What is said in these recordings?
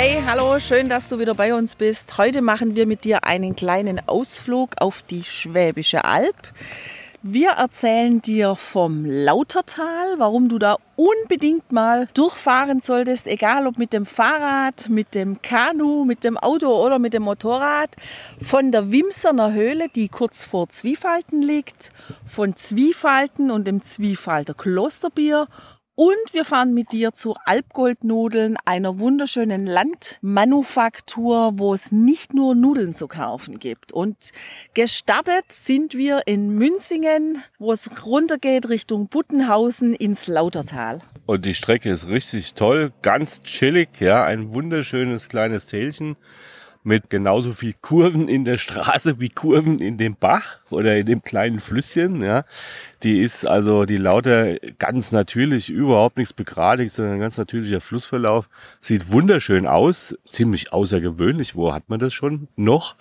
Hey, hallo, schön, dass du wieder bei uns bist. Heute machen wir mit dir einen kleinen Ausflug auf die Schwäbische Alb. Wir erzählen dir vom Lautertal, warum du da unbedingt mal durchfahren solltest, egal ob mit dem Fahrrad, mit dem Kanu, mit dem Auto oder mit dem Motorrad. Von der Wimserner Höhle, die kurz vor Zwiefalten liegt, von Zwiefalten und dem Zwiefalter Klosterbier und wir fahren mit dir zu Alpgoldnudeln, einer wunderschönen Landmanufaktur, wo es nicht nur Nudeln zu kaufen gibt. Und gestartet sind wir in Münzingen, wo es runtergeht Richtung Buttenhausen ins Lautertal. Und die Strecke ist richtig toll, ganz chillig, ja, ein wunderschönes kleines Tälchen mit genauso viel Kurven in der Straße wie Kurven in dem Bach oder in dem kleinen Flüsschen. Ja. Die ist also die Lauter ganz natürlich, überhaupt nichts begradigt, sondern ein ganz natürlicher Flussverlauf. Sieht wunderschön aus, ziemlich außergewöhnlich. Wo hat man das schon noch?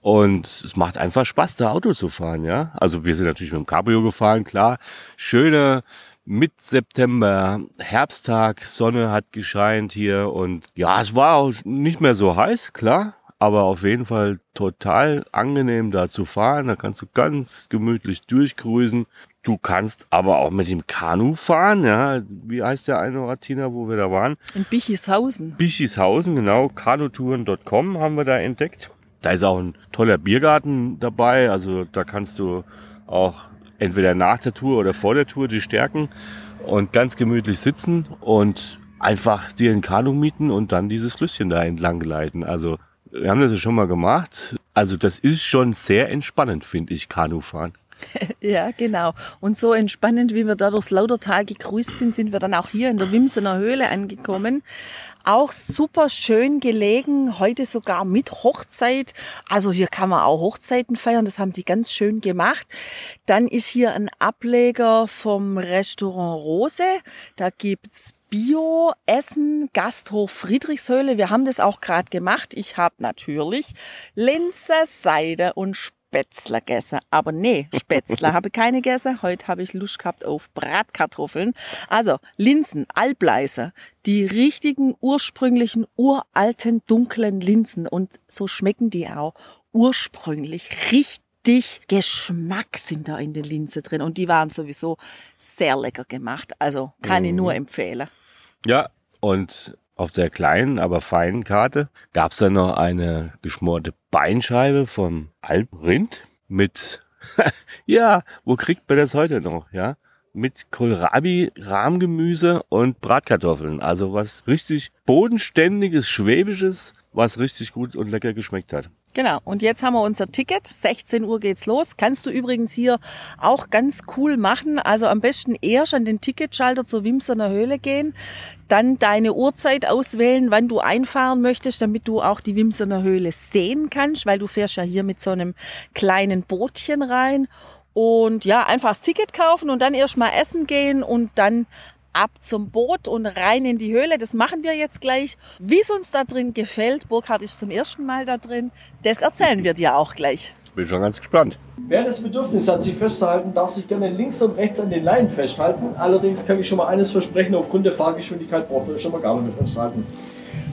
Und es macht einfach Spaß, da Auto zu fahren, ja. Also wir sind natürlich mit dem Cabrio gefahren, klar. Schöner mit September, Herbsttag, Sonne hat gescheint hier und ja, es war auch nicht mehr so heiß, klar aber auf jeden Fall total angenehm da zu fahren. Da kannst du ganz gemütlich durchgrüßen. Du kannst aber auch mit dem Kanu fahren, ja. Wie heißt der eine Ort, Tina, wo wir da waren? In Bichishausen. Bichishausen, genau. Kanutouren.com haben wir da entdeckt. Da ist auch ein toller Biergarten dabei. Also da kannst du auch entweder nach der Tour oder vor der Tour die stärken und ganz gemütlich sitzen und einfach dir ein Kanu mieten und dann dieses Flüsschen da entlang gleiten. Also wir haben das ja schon mal gemacht. Also das ist schon sehr entspannend, finde ich, Kanufahren. Ja, genau. Und so entspannend, wie wir da durchs Lautertal gegrüßt sind, sind wir dann auch hier in der Wimsener Höhle angekommen. Auch super schön gelegen, heute sogar mit Hochzeit. Also hier kann man auch Hochzeiten feiern, das haben die ganz schön gemacht. Dann ist hier ein Ableger vom Restaurant Rose. Da gibt's Bio-Essen, Gasthof Friedrichshöhle. Wir haben das auch gerade gemacht. Ich habe natürlich Linse, Seide und Spätzler gegessen. Aber nee, Spätzler habe keine gegessen. Heute habe ich Lust gehabt auf Bratkartoffeln. Also Linsen, Albleise, die richtigen, ursprünglichen, uralten, dunklen Linsen. Und so schmecken die auch ursprünglich richtig richtig Geschmack sind da in den Linse drin und die waren sowieso sehr lecker gemacht. Also kann mhm. ich nur mhm. empfehlen. Ja, und auf der kleinen, aber feinen Karte gab es dann noch eine geschmorte Beinscheibe vom Alprind mit, ja, wo kriegt man das heute noch, ja? Mit Kohlrabi, Rahmgemüse und Bratkartoffeln. Also was richtig bodenständiges, schwäbisches, was richtig gut und lecker geschmeckt hat. Genau. Und jetzt haben wir unser Ticket. 16 Uhr geht's los. Kannst du übrigens hier auch ganz cool machen. Also am besten erst an den Ticketschalter zur Wimsener Höhle gehen, dann deine Uhrzeit auswählen, wann du einfahren möchtest, damit du auch die Wimsener Höhle sehen kannst, weil du fährst ja hier mit so einem kleinen Bootchen rein. Und ja, einfach das Ticket kaufen und dann erst mal essen gehen und dann ab zum Boot und rein in die Höhle. Das machen wir jetzt gleich. Wie es uns da drin gefällt, Burkhard ist zum ersten Mal da drin, das erzählen wir dir auch gleich. Bin schon ganz gespannt. Wer das Bedürfnis hat, sich festzuhalten, darf sich gerne links und rechts an den Leinen festhalten. Allerdings kann ich schon mal eines versprechen, aufgrund der Fahrgeschwindigkeit braucht ihr schon mal gar nicht mehr festhalten.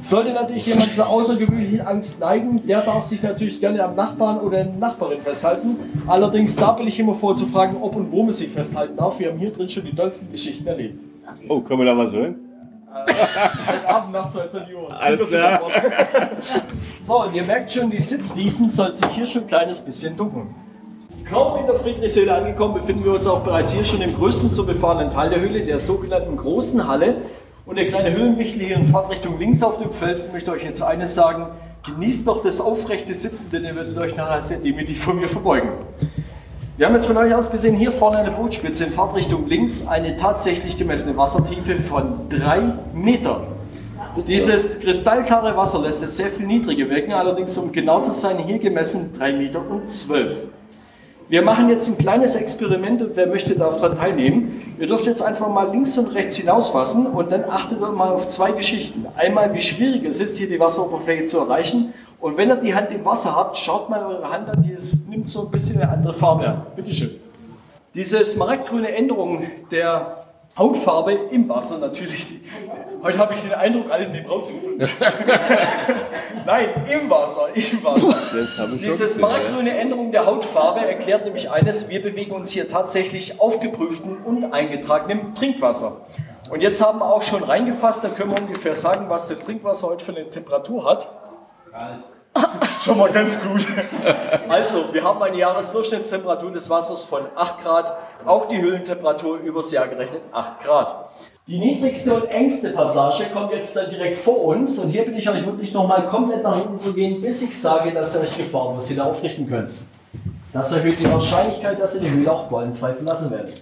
Sollte natürlich jemand zur außergewöhnlichen Angst neigen, der darf sich natürlich gerne am Nachbarn oder Nachbarin festhalten. Allerdings da bin ich immer vor zu fragen, ob und wo man sich festhalten darf. Wir haben hier drin schon die tollsten Geschichten erlebt. Oh, können wir da was hören? Heute Abend so die Uhr. Alles klar. So, und ihr merkt schon, die Sitzriesen soll sich hier schon ein kleines bisschen ducken. Kaum in der Friedrichshöhle angekommen, befinden wir uns auch bereits hier schon im größten zu befahrenen Teil der Höhle, der sogenannten Großen Halle. Und der kleine Höhlenwichtel hier in Fahrtrichtung links auf dem Felsen möchte euch jetzt eines sagen. Genießt noch das aufrechte Sitzen, denn ihr werdet euch nachher sehr demütig von mir verbeugen. Wir haben jetzt von euch aus gesehen, hier vorne eine Bootspitze in Fahrtrichtung links, eine tatsächlich gemessene Wassertiefe von drei Metern. Dieses kristallklare Wasser lässt es sehr viel niedriger wirken, allerdings um genau zu sein, hier gemessen 3,12 Meter. Wir machen jetzt ein kleines Experiment und wer möchte, darf daran teilnehmen. Ihr dürft jetzt einfach mal links und rechts hinausfassen und dann achtet mal auf zwei Geschichten. Einmal, wie schwierig es ist, hier die Wasseroberfläche zu erreichen. Und wenn ihr die Hand im Wasser habt, schaut mal eure Hand an, die ist, nimmt so ein bisschen eine andere Farbe an. Bitteschön. Diese smaragdgrüne Änderung der Hautfarbe im Wasser natürlich. Die, heute habe ich den Eindruck, alle nehmen raus. Nein, im Wasser, im Wasser. Diese smaragdgrüne Änderung der Hautfarbe erklärt nämlich eines, wir bewegen uns hier tatsächlich aufgeprüftem und eingetragenem Trinkwasser. Und jetzt haben wir auch schon reingefasst, da können wir ungefähr sagen, was das Trinkwasser heute für eine Temperatur hat. Schon mal ganz gut. Also, wir haben eine Jahresdurchschnittstemperatur des Wassers von 8 Grad, auch die Höhlentemperatur übers Jahr gerechnet 8 Grad. Die niedrigste und engste Passage kommt jetzt dann direkt vor uns und hier bin ich euch wirklich nochmal komplett nach hinten zu gehen, bis ich sage, dass ihr euch gefahrlos wieder aufrichten könnt. Das erhöht die Wahrscheinlichkeit, dass ihr die Höhle auch ballenfrei verlassen werdet.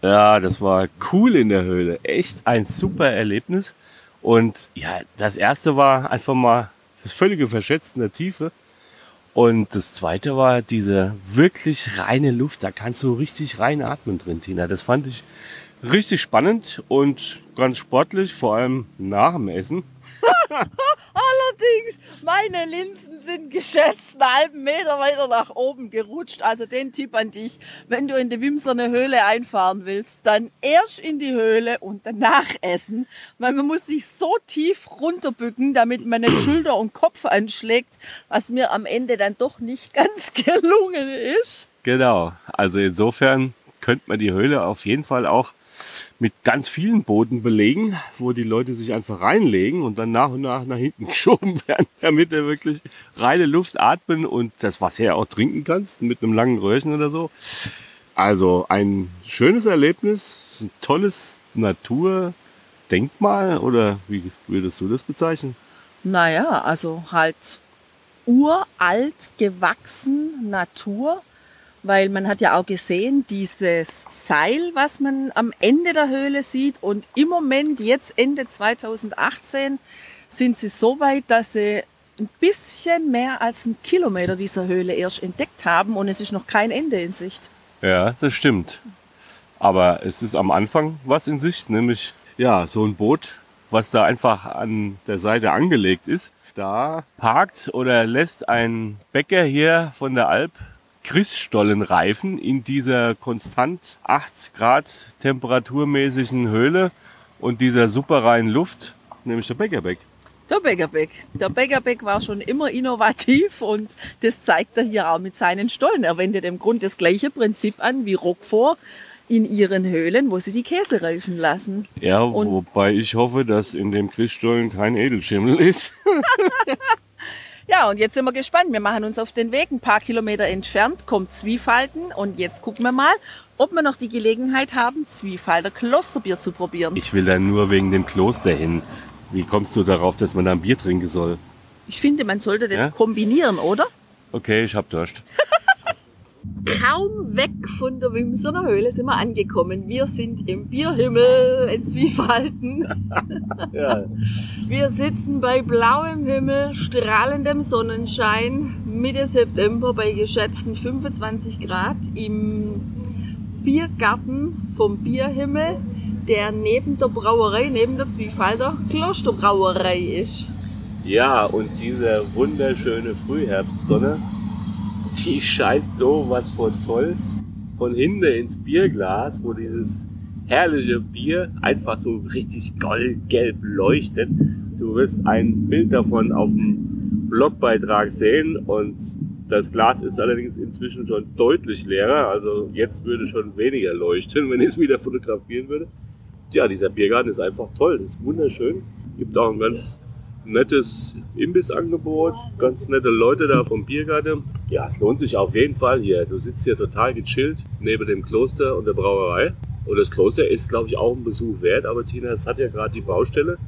Ja, das war cool in der Höhle. Echt ein super Erlebnis. Und ja, das erste war einfach mal das völlige Verschätzen der Tiefe. Und das zweite war diese wirklich reine Luft. Da kannst du richtig rein atmen drin, Tina. Das fand ich richtig spannend und ganz sportlich, vor allem nach dem Essen. Allerdings, meine Linsen sind geschätzt einen halben Meter weiter nach oben gerutscht. Also den Tipp an dich, wenn du in die Wimserner Höhle einfahren willst, dann erst in die Höhle und danach essen. Weil man muss sich so tief runterbücken, damit man nicht Schulter und Kopf anschlägt, was mir am Ende dann doch nicht ganz gelungen ist. Genau, also insofern könnte man die Höhle auf jeden Fall auch mit ganz vielen Booten belegen, wo die Leute sich einfach reinlegen und dann nach und nach nach hinten geschoben werden, damit er wirklich reine Luft atmen und das Wasser ja auch trinken kannst mit einem langen Röhrchen oder so. Also ein schönes Erlebnis, ein tolles Naturdenkmal oder wie würdest du das bezeichnen? Naja, also halt uralt gewachsen Natur weil man hat ja auch gesehen, dieses Seil, was man am Ende der Höhle sieht und im Moment, jetzt Ende 2018, sind sie so weit, dass sie ein bisschen mehr als einen Kilometer dieser Höhle erst entdeckt haben und es ist noch kein Ende in Sicht. Ja, das stimmt. Aber es ist am Anfang was in Sicht, nämlich ja, so ein Boot, was da einfach an der Seite angelegt ist. Da parkt oder lässt ein Bäcker hier von der Alp Christstollenreifen in dieser konstant 80 Grad temperaturmäßigen Höhle und dieser super reinen Luft, nämlich der Bäckerbeck. Der Bäckerbeck. Der Bäckerbeck war schon immer innovativ und das zeigt er hier auch mit seinen Stollen. Er wendet im Grunde das gleiche Prinzip an wie Roquefort in ihren Höhlen, wo sie die Käse reifen lassen. Ja, und wobei ich hoffe, dass in dem Christstollen kein Edelschimmel ist. Ja, und jetzt sind wir gespannt. Wir machen uns auf den Weg. Ein paar Kilometer entfernt kommt Zwiefalten. Und jetzt gucken wir mal, ob wir noch die Gelegenheit haben, Zwiefalter Klosterbier zu probieren. Ich will da nur wegen dem Kloster hin. Wie kommst du darauf, dass man da ein Bier trinken soll? Ich finde, man sollte das ja? kombinieren, oder? Okay, ich hab Durst. Kaum weg von der Wimsener Höhle sind wir angekommen. Wir sind im Bierhimmel in Zwiefalten. ja. Wir sitzen bei blauem Himmel, strahlendem Sonnenschein, Mitte September bei geschätzten 25 Grad im Biergarten vom Bierhimmel, der neben der Brauerei, neben der Zwiefalter Klosterbrauerei ist. Ja, und diese wunderschöne Frühherbstsonne die scheint so was von toll von hinten ins Bierglas, wo dieses herrliche Bier einfach so richtig goldgelb leuchtet. Du wirst ein Bild davon auf dem Blogbeitrag sehen und das Glas ist allerdings inzwischen schon deutlich leerer. Also jetzt würde schon weniger leuchten, wenn ich es wieder fotografieren würde. Ja, dieser Biergarten ist einfach toll, ist wunderschön. Gibt auch ein ganz nettes Imbissangebot, ganz nette Leute da vom Biergarten. Ja, es lohnt sich auf jeden Fall hier. Du sitzt hier total gechillt neben dem Kloster und der Brauerei. Und das Kloster ist, glaube ich, auch ein Besuch wert. Aber Tina, es hat ja gerade die Baustelle.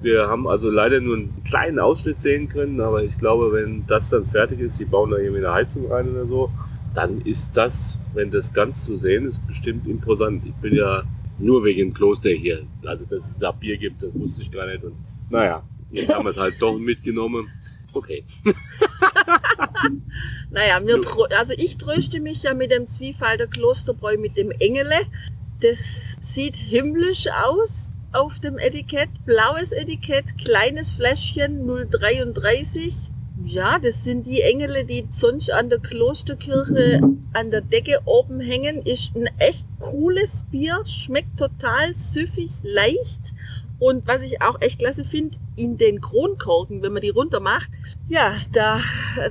Wir haben also leider nur einen kleinen Ausschnitt sehen können. Aber ich glaube, wenn das dann fertig ist, die bauen da irgendwie eine Heizung rein oder so, dann ist das, wenn das ganz zu sehen ist, bestimmt imposant. Ich bin ja nur wegen dem Kloster hier. Also, dass es da Bier gibt, das wusste ich gar nicht. Und Naja, jetzt haben wir es halt doch mitgenommen. Okay. Naja, tro- also ich tröste mich ja mit dem Zwiefalter Klosterbräu mit dem Engele. Das sieht himmlisch aus auf dem Etikett. Blaues Etikett, kleines Fläschchen 033. Ja, das sind die Engele, die sonst an der Klosterkirche an der Decke oben hängen. Ist ein echt cooles Bier, schmeckt total süffig, leicht. Und was ich auch echt klasse finde, in den Kronkorken, wenn man die runter macht, ja, da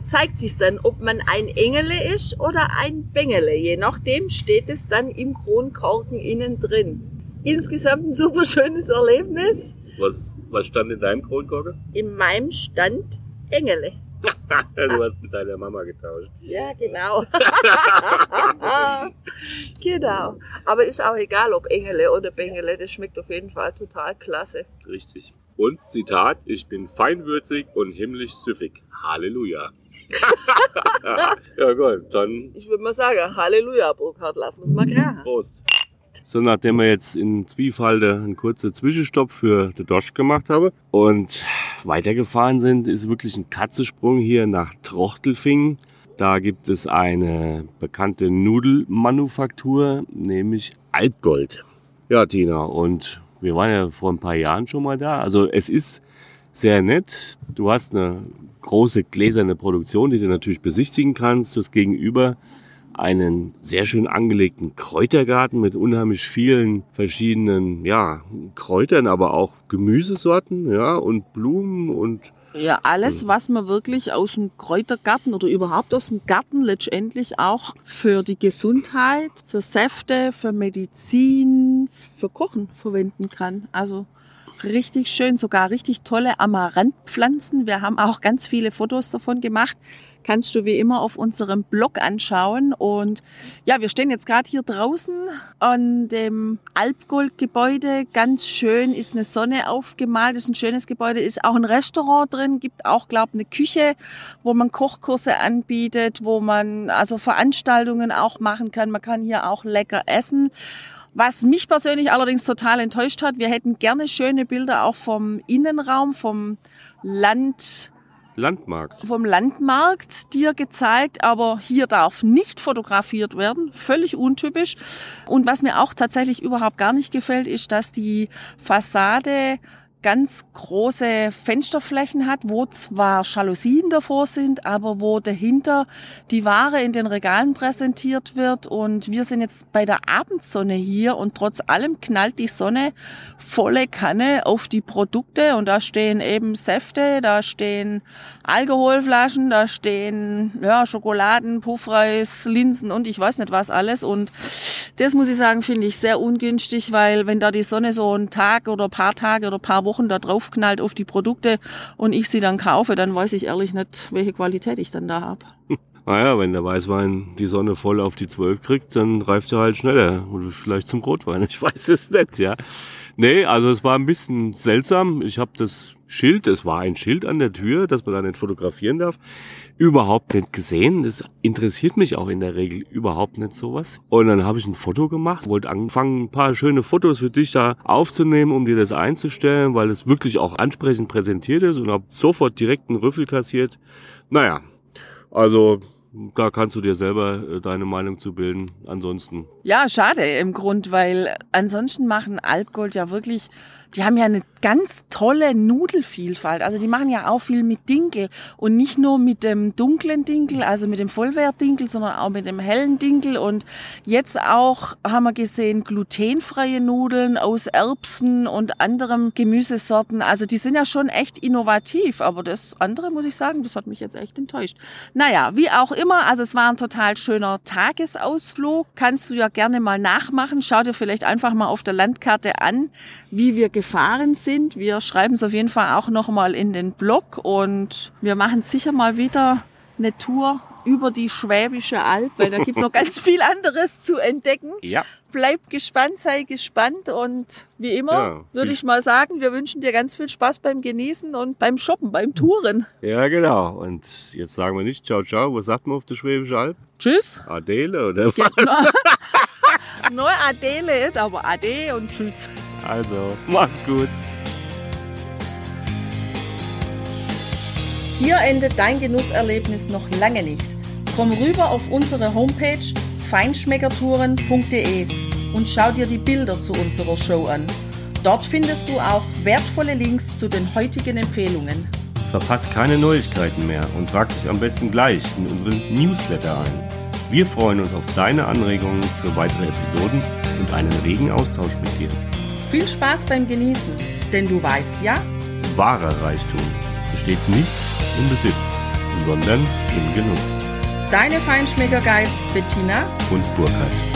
zeigt sich dann, ob man ein Engele ist oder ein Bengele. Je nachdem steht es dann im Kronkorken innen drin. Insgesamt ein super schönes Erlebnis. Was, was stand in deinem Kronkorken? In meinem stand Engele. Du hast mit deiner Mama getauscht. Ja, genau. genau. Aber ist auch egal, ob Engele oder Bengele, das schmeckt auf jeden Fall total klasse. Richtig. Und Zitat, ich bin feinwürzig und himmlisch süffig. Halleluja. ja gut, dann Ich würde mal sagen, Halleluja, Burkhard, lass uns mal krachen. Prost. So, nachdem wir jetzt in Zwiefalde einen kurzen Zwischenstopp für den Dosch gemacht haben und weitergefahren sind, ist wirklich ein Katzensprung hier nach Trochtelfingen. Da gibt es eine bekannte Nudelmanufaktur, nämlich Alpgold. Ja, Tina, und wir waren ja vor ein paar Jahren schon mal da. Also es ist sehr nett. Du hast eine große gläserne Produktion, die du natürlich besichtigen kannst. Du hast gegenüber einen sehr schön angelegten Kräutergarten mit unheimlich vielen verschiedenen ja, Kräutern, aber auch Gemüsesorten ja, und Blumen und Ja, alles, was man wirklich aus dem Kräutergarten oder überhaupt aus dem Garten letztendlich auch für die Gesundheit, für Säfte, für Medizin, für Kochen verwenden kann. Also richtig schön, sogar richtig tolle Amaranthpflanzen. Wir haben auch ganz viele Fotos davon gemacht. Kannst du wie immer auf unserem Blog anschauen. Und ja, wir stehen jetzt gerade hier draußen an dem Alpgold-Gebäude. Ganz schön ist eine Sonne aufgemalt. ist ein schönes Gebäude. Ist auch ein Restaurant drin. Gibt auch, glaube eine Küche, wo man Kochkurse anbietet, wo man also Veranstaltungen auch machen kann. Man kann hier auch lecker essen. Was mich persönlich allerdings total enttäuscht hat, wir hätten gerne schöne Bilder auch vom Innenraum, vom Land, Landmarkt. vom Landmarkt dir gezeigt, aber hier darf nicht fotografiert werden, völlig untypisch. Und was mir auch tatsächlich überhaupt gar nicht gefällt, ist, dass die Fassade ganz große Fensterflächen hat, wo zwar Jalousien davor sind, aber wo dahinter die Ware in den Regalen präsentiert wird. Und wir sind jetzt bei der Abendsonne hier und trotz allem knallt die Sonne volle Kanne auf die Produkte und da stehen eben Säfte, da stehen Alkoholflaschen, da stehen ja, Schokoladen, Puffreis, Linsen und ich weiß nicht was alles. Und das muss ich sagen, finde ich sehr ungünstig, weil wenn da die Sonne so einen Tag oder paar Tage oder paar Wochen da drauf knallt auf die Produkte und ich sie dann kaufe, dann weiß ich ehrlich nicht, welche Qualität ich dann da habe. Naja, wenn der Weißwein die Sonne voll auf die 12 kriegt, dann reift er halt schneller. Oder vielleicht zum Rotwein, ich weiß es nicht, ja. Nee, also es war ein bisschen seltsam. Ich habe das Schild, es war ein Schild an der Tür, dass man da nicht fotografieren darf, überhaupt nicht gesehen. Das interessiert mich auch in der Regel überhaupt nicht sowas. Und dann habe ich ein Foto gemacht, wollte anfangen, ein paar schöne Fotos für dich da aufzunehmen, um dir das einzustellen, weil es wirklich auch ansprechend präsentiert ist und habe sofort direkt einen Rüffel kassiert. Naja, also da kannst du dir selber äh, deine Meinung zu bilden. Ansonsten. Ja, schade im Grund, weil ansonsten machen Alpgold ja wirklich, die haben ja eine ganz tolle Nudelvielfalt. Also die machen ja auch viel mit Dinkel und nicht nur mit dem dunklen Dinkel, also mit dem Vollwertdinkel, sondern auch mit dem hellen Dinkel. Und jetzt auch haben wir gesehen glutenfreie Nudeln aus Erbsen und anderen Gemüsesorten. Also die sind ja schon echt innovativ, aber das andere muss ich sagen, das hat mich jetzt echt enttäuscht. Naja, wie auch immer, also es war ein total schöner Tagesausflug. Kannst du ja gerne mal nachmachen. Schau dir vielleicht einfach mal auf der Landkarte an, wie wir gefahren sind. Wir schreiben es auf jeden Fall auch nochmal in den Blog und wir machen sicher mal wieder eine Tour über die Schwäbische Alb, weil da gibt es noch ganz viel anderes zu entdecken. Ja. Bleib gespannt, sei gespannt und wie immer Ja, würde ich mal sagen, wir wünschen dir ganz viel Spaß beim Genießen und beim Shoppen, beim Touren. Ja, genau. Und jetzt sagen wir nicht ciao, ciao. Was sagt man auf der Schwäbische Alb? Tschüss. Adele oder was? Neu Adele, aber Ade und Tschüss. Also, mach's gut. Hier endet dein Genusserlebnis noch lange nicht. Komm rüber auf unsere Homepage feinschmeckertouren.de und schau dir die Bilder zu unserer Show an. Dort findest du auch wertvolle Links zu den heutigen Empfehlungen. Verpass keine Neuigkeiten mehr und trag dich am besten gleich in unseren Newsletter ein. Wir freuen uns auf deine Anregungen für weitere Episoden und einen regen Austausch mit dir. Viel Spaß beim Genießen, denn du weißt ja, wahrer Reichtum besteht nicht im Besitz, sondern im Genuss. Deine Feinschmecker Guides Bettina und Burkhard.